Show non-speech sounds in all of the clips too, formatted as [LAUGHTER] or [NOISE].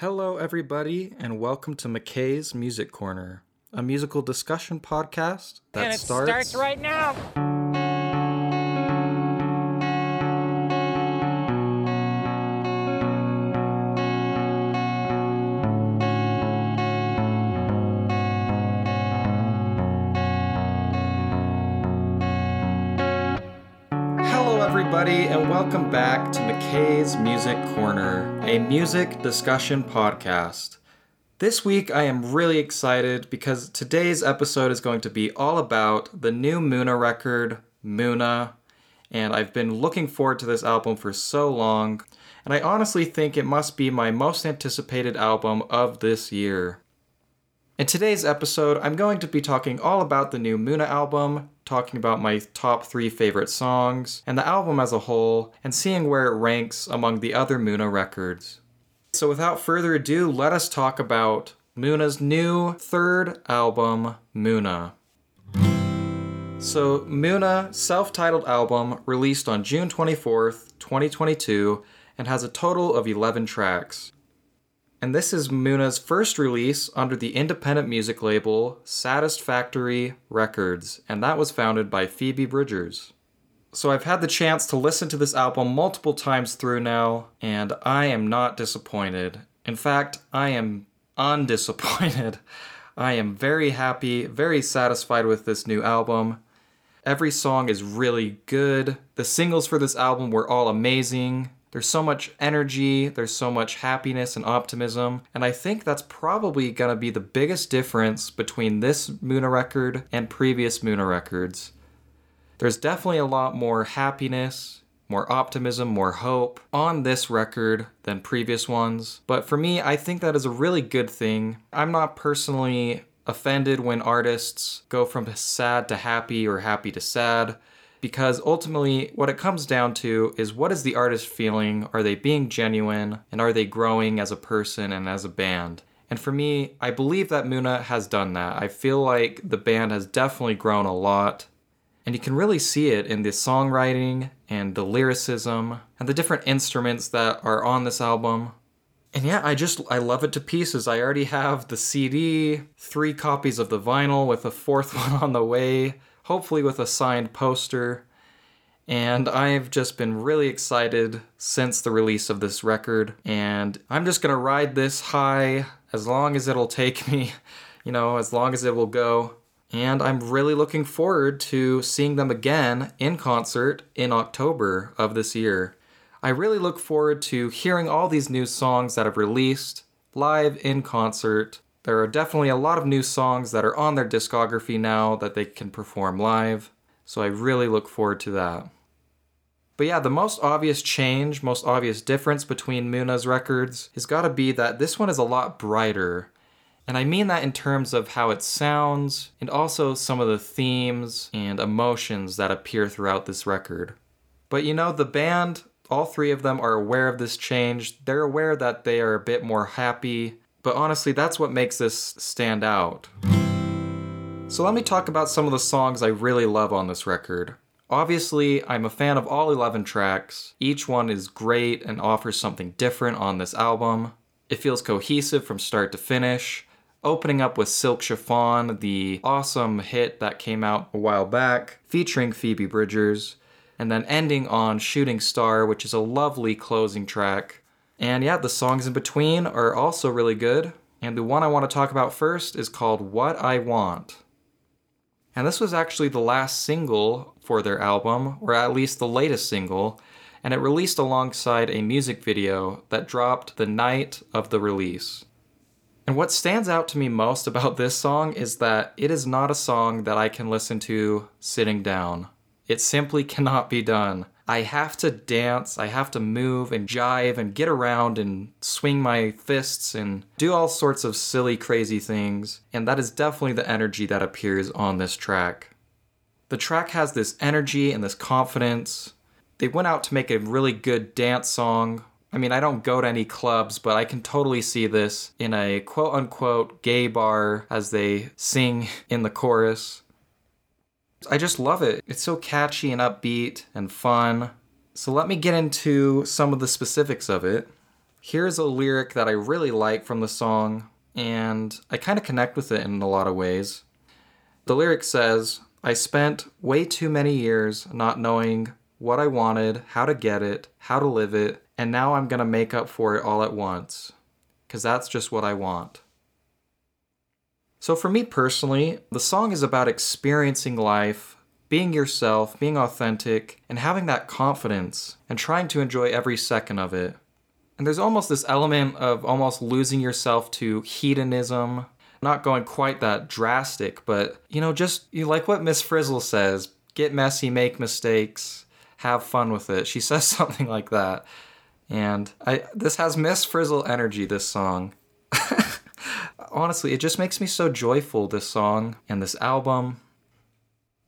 Hello, everybody, and welcome to McKay's Music Corner, a musical discussion podcast that and it starts, starts right now. Everybody, and welcome back to McKay's Music Corner, a music discussion podcast. This week, I am really excited because today's episode is going to be all about the new Muna record, Muna, and I've been looking forward to this album for so long, and I honestly think it must be my most anticipated album of this year. In today's episode, I'm going to be talking all about the new Muna album, talking about my top three favorite songs, and the album as a whole, and seeing where it ranks among the other Muna records. So without further ado, let us talk about Muna's new third album, Muna. So, Muna, self titled album, released on June 24th, 2022, and has a total of 11 tracks. And this is Muna's first release under the independent music label Saddest Factory Records, and that was founded by Phoebe Bridgers. So I've had the chance to listen to this album multiple times through now, and I am not disappointed. In fact, I am undisappointed. [LAUGHS] I am very happy, very satisfied with this new album. Every song is really good. The singles for this album were all amazing. There's so much energy, there's so much happiness and optimism, and I think that's probably gonna be the biggest difference between this Muna record and previous Muna records. There's definitely a lot more happiness, more optimism, more hope on this record than previous ones, but for me, I think that is a really good thing. I'm not personally offended when artists go from sad to happy or happy to sad because ultimately what it comes down to is what is the artist feeling? Are they being genuine? And are they growing as a person and as a band? And for me, I believe that Muna has done that. I feel like the band has definitely grown a lot. And you can really see it in the songwriting and the lyricism and the different instruments that are on this album. And yeah, I just I love it to pieces. I already have the CD, three copies of the vinyl with a fourth [LAUGHS] one on the way hopefully with a signed poster. And I've just been really excited since the release of this record. And I'm just gonna ride this high as long as it'll take me, [LAUGHS] you know, as long as it will go. And I'm really looking forward to seeing them again in concert in October of this year. I really look forward to hearing all these new songs that have released live in concert there are definitely a lot of new songs that are on their discography now that they can perform live, so I really look forward to that. But yeah, the most obvious change, most obvious difference between Muna's records has got to be that this one is a lot brighter. And I mean that in terms of how it sounds and also some of the themes and emotions that appear throughout this record. But you know, the band, all three of them are aware of this change. They're aware that they are a bit more happy but honestly, that's what makes this stand out. So let me talk about some of the songs I really love on this record. Obviously, I'm a fan of all 11 tracks. Each one is great and offers something different on this album. It feels cohesive from start to finish. Opening up with Silk Chiffon, the awesome hit that came out a while back, featuring Phoebe Bridgers, and then ending on Shooting Star, which is a lovely closing track. And yeah, the songs in between are also really good. And the one I want to talk about first is called What I Want. And this was actually the last single for their album, or at least the latest single, and it released alongside a music video that dropped the night of the release. And what stands out to me most about this song is that it is not a song that I can listen to sitting down. It simply cannot be done. I have to dance, I have to move and jive and get around and swing my fists and do all sorts of silly, crazy things, and that is definitely the energy that appears on this track. The track has this energy and this confidence. They went out to make a really good dance song. I mean, I don't go to any clubs, but I can totally see this in a quote unquote gay bar as they sing in the chorus. I just love it. It's so catchy and upbeat and fun. So let me get into some of the specifics of it. Here's a lyric that I really like from the song, and I kind of connect with it in a lot of ways. The lyric says, I spent way too many years not knowing what I wanted, how to get it, how to live it, and now I'm gonna make up for it all at once. Because that's just what I want. So, for me personally, the song is about experiencing life, being yourself, being authentic, and having that confidence, and trying to enjoy every second of it. And there's almost this element of almost losing yourself to hedonism, not going quite that drastic, but you know, just you like what Miss Frizzle says get messy, make mistakes, have fun with it. She [LAUGHS] says something like that. And I this has Miss Frizzle energy, this song. Honestly, it just makes me so joyful, this song and this album.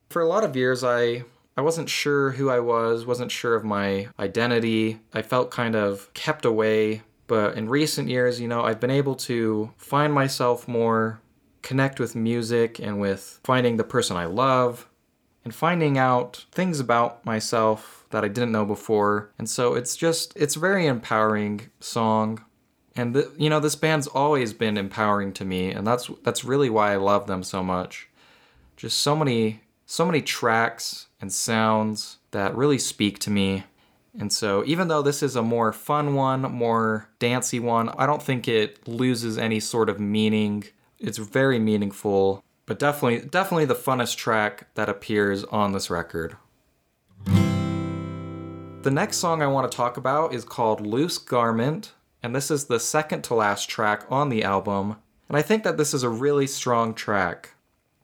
For a lot of years, I I wasn't sure who I was, wasn't sure of my identity. I felt kind of kept away. But in recent years, you know, I've been able to find myself more, connect with music and with finding the person I love, and finding out things about myself that I didn't know before. And so it's just, it's a very empowering song. And you know, this band's always been empowering to me, and that's that's really why I love them so much. Just so many so many tracks and sounds that really speak to me. And so, even though this is a more fun one, more dancey one, I don't think it loses any sort of meaning. It's very meaningful, but definitely, definitely the funnest track that appears on this record. The next song I want to talk about is called Loose Garment, and this is the second to last track on the album. And I think that this is a really strong track.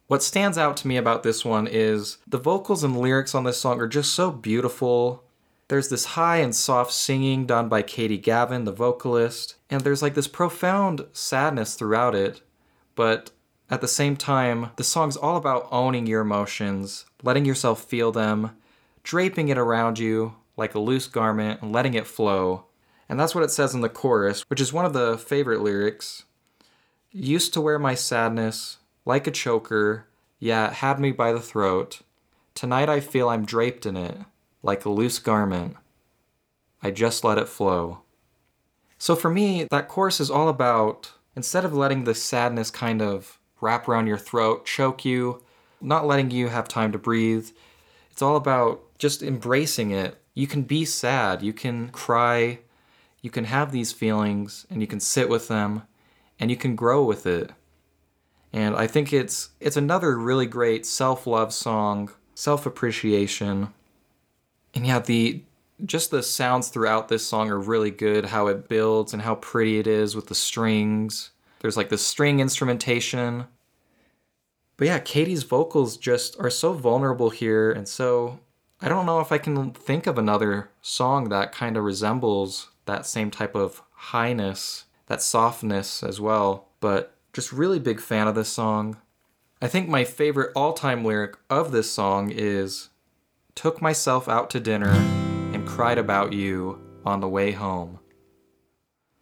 What stands out to me about this one is the vocals and lyrics on this song are just so beautiful. There's this high and soft singing done by Katie Gavin, the vocalist, and there's like this profound sadness throughout it. But at the same time, the song's all about owning your emotions, letting yourself feel them, draping it around you like a loose garment, and letting it flow. And that's what it says in the chorus, which is one of the favorite lyrics. Used to wear my sadness, like a choker, yeah, it had me by the throat. Tonight I feel I'm draped in it, like a loose garment. I just let it flow. So for me, that chorus is all about instead of letting the sadness kind of wrap around your throat, choke you, not letting you have time to breathe, it's all about just embracing it. You can be sad, you can cry, you can have these feelings, and you can sit with them, and you can grow with it. And I think it's it's another really great self-love song, self-appreciation. And yeah, the just the sounds throughout this song are really good, how it builds and how pretty it is with the strings. There's like the string instrumentation. But yeah, Katie's vocals just are so vulnerable here and so I don't know if I can think of another song that kind of resembles that same type of highness, that softness as well, but just really big fan of this song. I think my favorite all time lyric of this song is Took myself out to dinner and cried about you on the way home.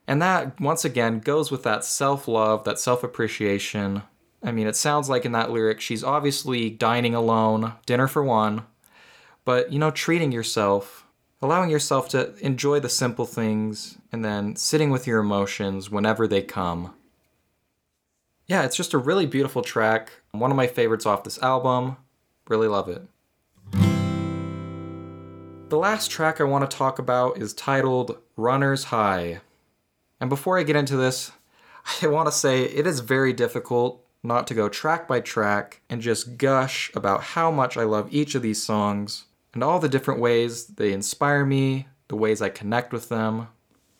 And that, once again, goes with that self love, that self appreciation. I mean, it sounds like in that lyric, she's obviously dining alone, dinner for one, but, you know, treating yourself, allowing yourself to enjoy the simple things, and then sitting with your emotions whenever they come. Yeah, it's just a really beautiful track. One of my favorites off this album. Really love it. The last track I want to talk about is titled Runner's High. And before I get into this, [LAUGHS] I want to say it is very difficult not to go track by track and just gush about how much I love each of these songs and all the different ways they inspire me, the ways I connect with them.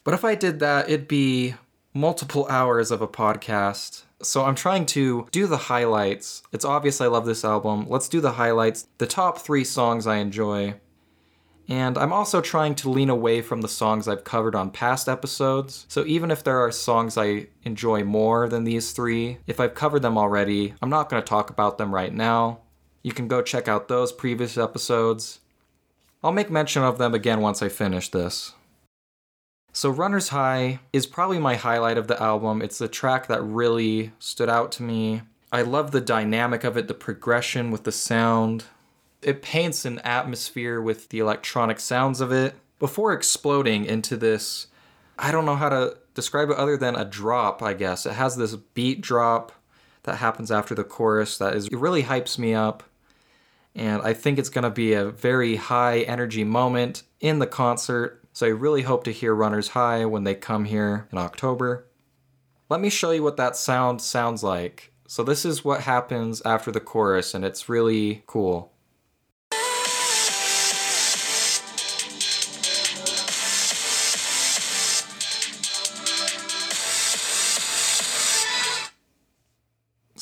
But if I did that, it'd be multiple hours of a podcast so I'm trying to do the highlights. It's obvious I love this album. Let's do the highlights, the top three songs I enjoy. And I'm also trying to lean away from the songs I've covered on past episodes. So even if there are songs I enjoy more than these three, if I've covered them already, I'm not going to talk about them right now. You can go check out those previous episodes. I'll make mention of them again once I finish this. So, Runner's High is probably my highlight of the album. It's the track that really stood out to me. I love the dynamic of it, the progression with the sound. It paints an atmosphere with the electronic sounds of it before exploding into this I don't know how to describe it other than a drop, I guess. It has this beat drop that happens after the chorus that is it really hypes me up. And I think it's going to be a very high energy moment in the concert. So I really hope to hear Runners High when they come here in October. Let me show you what that sound sounds like. So this is what happens after the chorus and it's really cool.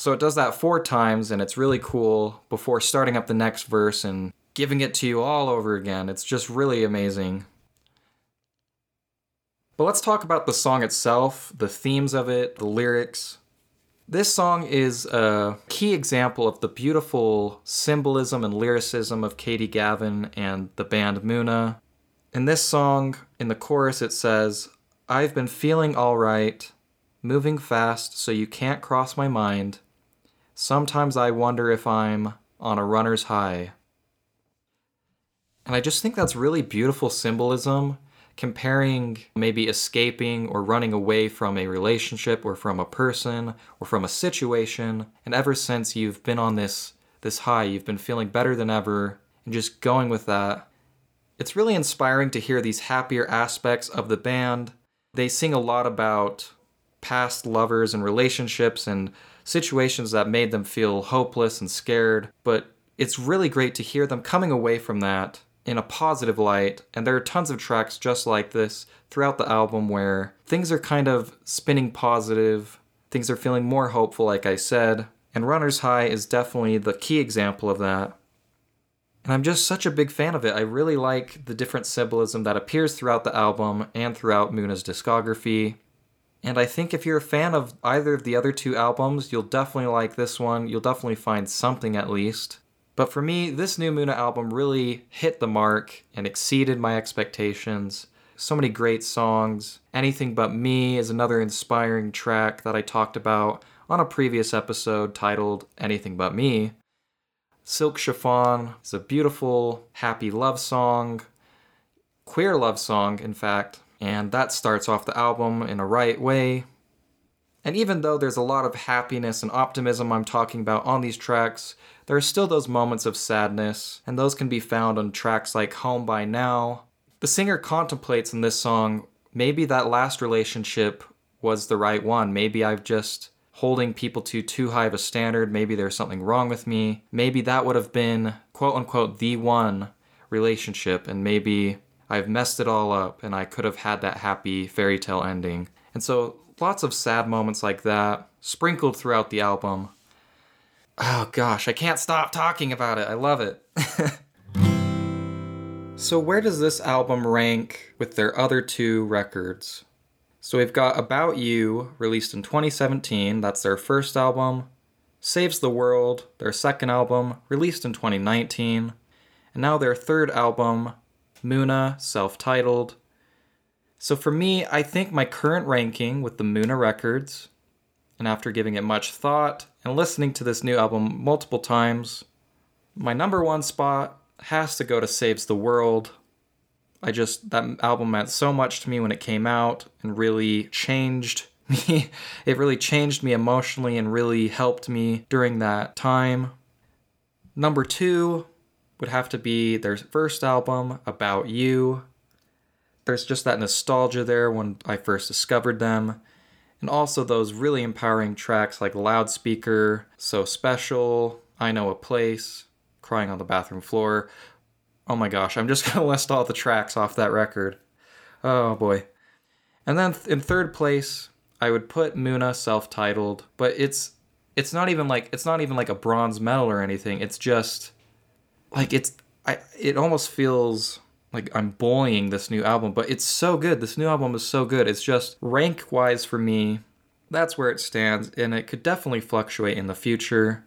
So it does that four times, and it's really cool before starting up the next verse and giving it to you all over again. It's just really amazing. But let's talk about the song itself, the themes of it, the lyrics. This song is a key example of the beautiful symbolism and lyricism of Katie Gavin and the band Muna. In this song, in the chorus, it says, I've been feeling alright, moving fast so you can't cross my mind. Sometimes I wonder if I'm on a runner's high. And I just think that's really beautiful symbolism, comparing maybe escaping or running away from a relationship or from a person or from a situation. And ever since you've been on this this high, you've been feeling better than ever and just going with that. It's really inspiring to hear these happier aspects of the band. They sing a lot about past lovers and relationships and situations that made them feel hopeless and scared, but it's really great to hear them coming away from that in a positive light. And there are tons of tracks just like this throughout the album where things are kind of spinning positive, things are feeling more hopeful, like I said. And Runner's High is definitely the key example of that. And I'm just such a big fan of it. I really like the different symbolism that appears throughout the album and throughout Muna's discography. And I think if you're a fan of either of the other two albums, you'll definitely like this one. You'll definitely find something at least. But for me, this new Muna album really hit the mark and exceeded my expectations. So many great songs. Anything But Me is another inspiring track that I talked about on a previous episode titled Anything But Me. Silk Chiffon is a beautiful, happy love song, queer love song, in fact, and that starts off the album in a right way. And even though there's a lot of happiness and optimism I'm talking about on these tracks, there are still those moments of sadness, and those can be found on tracks like Home by Now. The singer contemplates in this song maybe that last relationship was the right one. Maybe I've just holding people to too high of a standard. Maybe there's something wrong with me. Maybe that would have been quote unquote the one relationship, and maybe I've messed it all up and I could have had that happy fairy tale ending. And so lots of sad moments like that sprinkled throughout the album. Oh gosh, I can't stop talking about it. I love it. [LAUGHS] so, where does this album rank with their other two records? So, we've got About You, released in 2017, that's their first album. Saves the World, their second album, released in 2019. And now their third album, Muna, self titled. So for me, I think my current ranking with the Muna records, and after giving it much thought and listening to this new album multiple times, my number one spot has to go to Saves the World. I just, that album meant so much to me when it came out and really changed [LAUGHS] me. it really changed me emotionally and really helped me during that time. Number two would have to be their first album, About You. There's just that nostalgia there when I first discovered them. And also those really empowering tracks like Loudspeaker, So Special, I Know a Place, Crying on the Bathroom Floor. Oh my gosh, I'm just [LAUGHS] gonna list all the tracks off that record. Oh boy. And then in third place, I would put Muna self-titled, but it's it's not even like it's not even like a bronze medal or anything. It's just like it's I it almost feels like I'm bullying this new album, but it's so good. This new album is so good. It's just rank wise for me, that's where it stands, and it could definitely fluctuate in the future.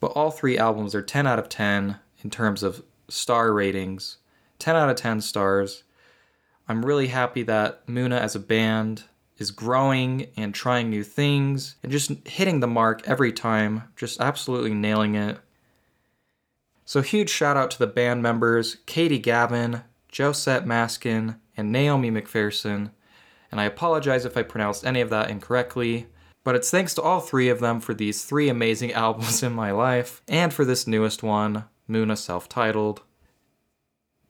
But all three albums are 10 out of 10 in terms of star ratings. 10 out of 10 stars. I'm really happy that Muna as a band is growing and trying new things and just hitting the mark every time, just absolutely nailing it. So, huge shout out to the band members Katie Gavin, Josette Maskin, and Naomi McPherson. and I apologize if I pronounced any of that incorrectly. But it's thanks to all three of them for these three amazing [LAUGHS] albums in my life, and for this newest one, Muna self titled.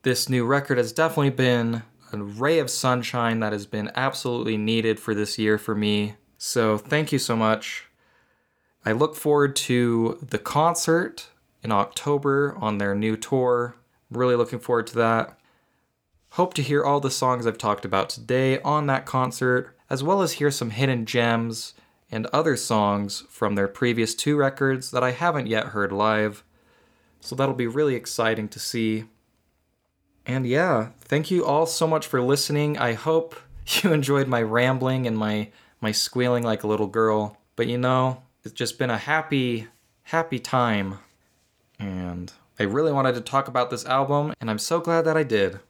This new record has definitely been a ray of sunshine that has been absolutely needed for this year for me. So thank you so much. I look forward to the concert in October on their new tour. Really looking forward to that. Hope to hear all the songs I've talked about today on that concert, as well as hear some hidden gems and other songs from their previous two records that I haven't yet heard live. So that'll be really exciting to see. And yeah, thank you all so much for listening. I hope [LAUGHS] you enjoyed my rambling and my my squealing like a little girl. But you know, it's just been a happy happy time. And I really wanted to talk about this album and I'm so glad that I did.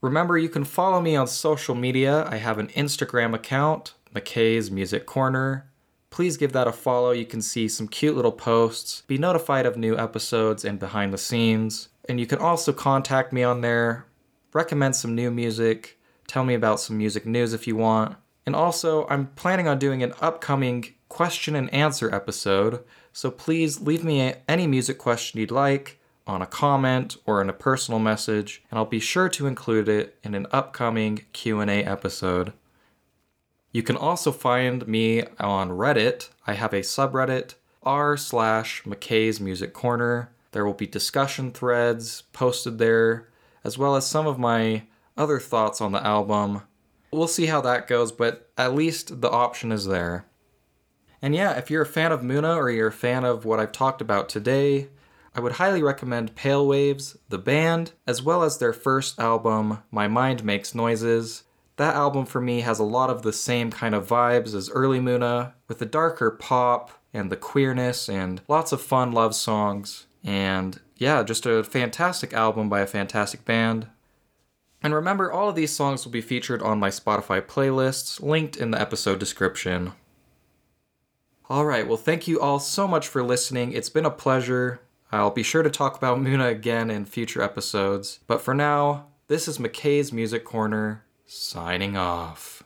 Remember, you can follow me on social media. I have an Instagram account, McKay's Music Corner. Please give that a follow. You can see some cute little posts, be notified of new episodes and behind the scenes. And you can also contact me on there, recommend some new music, tell me about some music news if you want. And also, I'm planning on doing an upcoming question and answer episode, so please leave me any music question you'd like on a comment or in a personal message, and I'll be sure to include it in an upcoming Q&A episode. You can also find me on Reddit. I have a subreddit r slash McKay's Music Corner. There will be discussion threads posted there, as well as some of my other thoughts on the album. We'll see how that goes, but at least the option is there. And yeah, if you're a fan of Muna or you're a fan of what I've talked about today, I would highly recommend Pale Waves, the band, as well as their first album, My Mind Makes Noises. That album for me has a lot of the same kind of vibes as early Muna, with the darker pop and the queerness and lots of fun love songs. And yeah, just a fantastic album by a fantastic band. And remember, all of these songs will be featured on my Spotify playlists, linked in the episode description. Alright, well, thank you all so much for listening. It's been a pleasure. I'll be sure to talk about Muna again in future episodes. But for now, this is McKay's Music Corner, signing off.